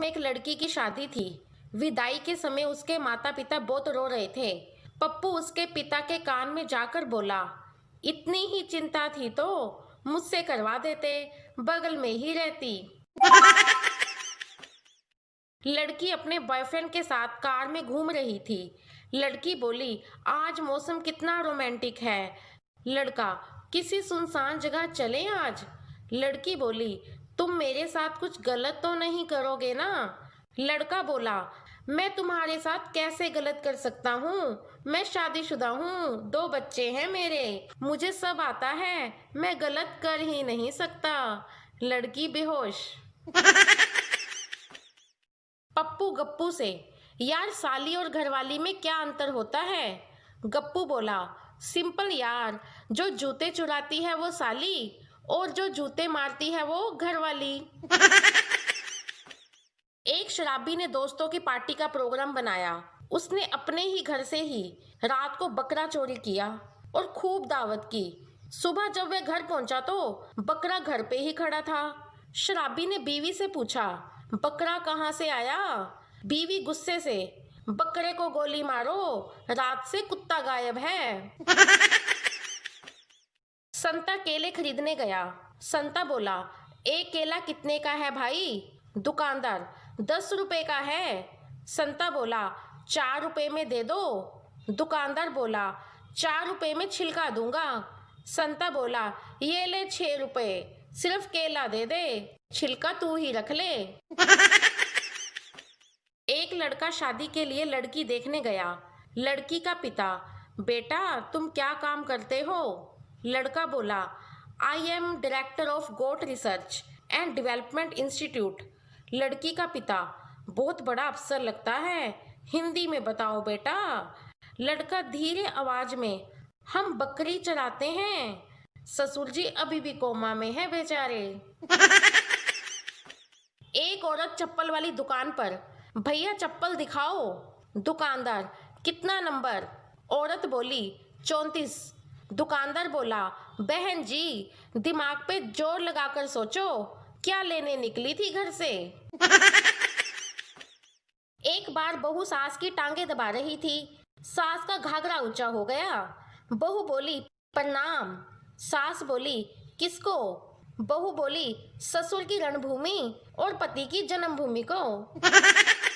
में एक लड़की की शादी थी। विदाई के समय उसके माता पिता बहुत रो रहे थे। पप्पू उसके पिता के कान में जाकर बोला, इतनी ही चिंता थी तो मुझसे करवा देते, बगल में ही रहती। लड़की अपने बॉयफ्रेंड के साथ कार में घूम रही थी। लड़की बोली, आज मौसम कितना रोमांटिक है। लड़का, किसी सुनसान जगह चले आज? लड़की बोली तुम मेरे साथ कुछ गलत तो नहीं करोगे ना? लड़का बोला, मैं तुम्हारे साथ कैसे गलत कर सकता हूँ? मैं शादीशुदा हूँ, दो बच्चे हैं मेरे। मुझे सब आता है, मैं गलत कर ही नहीं सकता। लड़की बेहोश। पप्पू गप्पू से, यार साली और घरवाली में क्या अंतर होता है? गप्पू बोला, सिंपल यार, जो जूते चुराती है वो साली और जो जूते मारती है वो घर वाली। एक शराबी ने दोस्तों की पार्टी का प्रोग्राम बनाया। उसने अपने ही घर से ही रात को बकरा चोरी किया और खूब दावत की। सुबह जब वह घर पहुँचा तो बकरा घर पे ही खड़ा था। शराबी ने बीवी से पूछा बकरा कहाँ से आया? बीवी गुस्से से बकरे को गोली मारो रात से कुत्ता गायब है। संता केले खरीदने गया। संता बोला एक केला कितने का है भाई? दुकानदार, दस रुपए का है। संता बोला, चार रुपए में दे दो। दुकानदार बोला, चार रुपए में छिलका दूँगा। संता बोला, ये ले छह रुपए, सिर्फ़ केला दे दे, छिलका तू ही रख ले। एक लड़का शादी के लिए लड़की देखने गया। लड़की का पिता, बेटा, तुम क्या काम करते हो? लड़का बोला I am director of goat research and development institute लड़की का पिता बहुत बड़ा अफसर लगता है हिंदी में बताओ बेटा। लड़का धीरे आवाज़ में हम बकरी चराते हैं। ससुर जी अभी भी कोमा में है बेचारे। एक औरत चप्पल वाली दुकान पर भैया चप्पल दिखाओ। दुकानदार कितना नंबर? औरत बोली चौंतीस। दुकानदार बोला, बहन जी, दिमाग पे ज़ोर लगाकर सोचो, क्या लेने निकली थी घर से? एक बार बहू सास की टांगे दबा रही थी। सास का घाघरा ऊँचा हो गया। बहू बोली, प्रणाम। सास बोली, किसको? बहू बोली, ससुर की रणभूमि और पति की जन्मभूमि को।